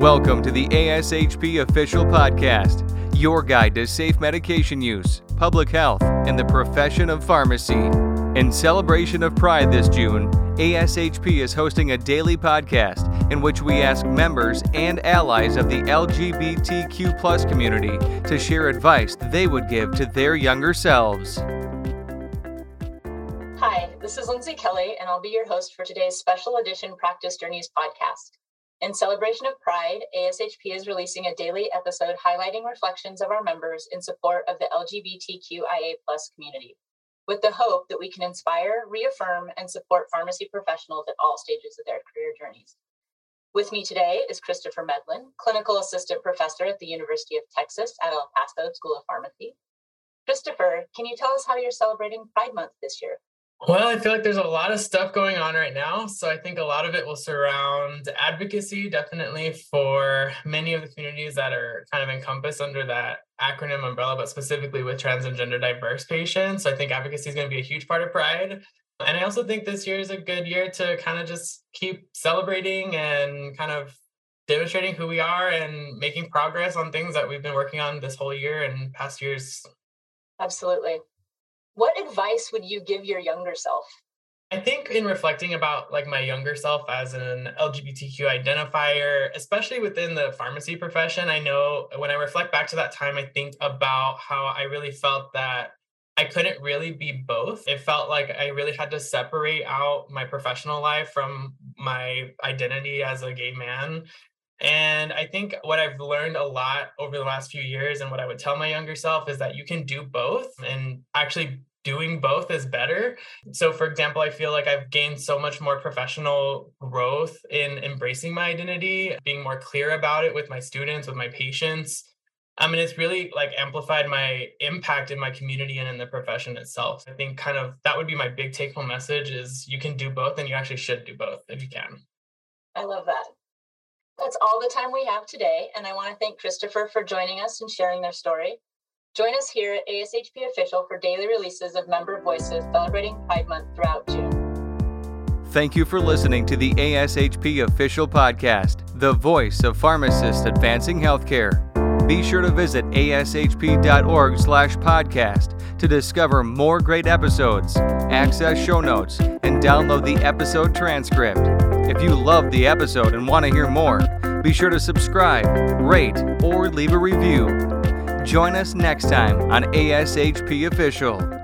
Welcome to the ASHP Official Podcast, your guide to safe medication use, public health, and the profession of pharmacy. In celebration of Pride this June, ASHP is hosting a daily podcast in which we ask members and allies of the LGBTQ community to share advice they would give to their younger selves. Hi, this is Lindsey Kelley, and I'll be your host for today's special edition Practice Journeys podcast. In celebration of Pride, ASHP is releasing a daily episode highlighting reflections of our members in support of the LGBTQIA community, with the hope that we can inspire, reaffirm, and support pharmacy professionals at all stages of their career journeys. With me today is Christopher Medlin, Clinical Assistant Professor at the University of Texas at El Paso School of Pharmacy. Christopher, can you tell us how you're celebrating Pride Month this year? Well, I feel like there's a lot of stuff going on right now. So I think a lot of it will surround advocacy, definitely for many of the communities that are kind of encompassed under that acronym umbrella, but specifically with trans and gender diverse patients. So I think advocacy is going to be a huge part of Pride. And I also think this year is a good year to kind of just keep celebrating and kind of demonstrating who we are and making progress on things that we've been working on this whole year and past years. Absolutely. What advice would you give your younger self? I think in reflecting about like my younger self as an LGBTQ identifier, especially within the pharmacy profession, I know when I reflect back to that time, I think about how I really felt that I couldn't really be both. It felt like I really had to separate out my professional life from my identity as a gay man. And I think what I've learned a lot over the last few years and what I would tell my younger self is that you can do both and actually doing both is better. So, for example, I feel like I've gained so much more professional growth in embracing my identity, being more clear about it with my students, with my patients. I mean, it's really like amplified my impact in my community and in the profession itself. I think kind of that would be my big take home message is you can do both and you actually should do both if you can. I love that. That's all the time we have today. And I want to thank Christopher for joining us and sharing their story. Join us here at ASHP Official for daily releases of member voices celebrating Pride Month throughout June. Thank you for listening to the ASHP Official Podcast, the voice of pharmacists advancing healthcare. Be sure to visit ashp.org slash podcast to discover more great episodes, access show notes, and download the episode transcript. If you loved the episode and want to hear more, be sure to subscribe, rate, or leave a review. Join us next time on ASHP Official.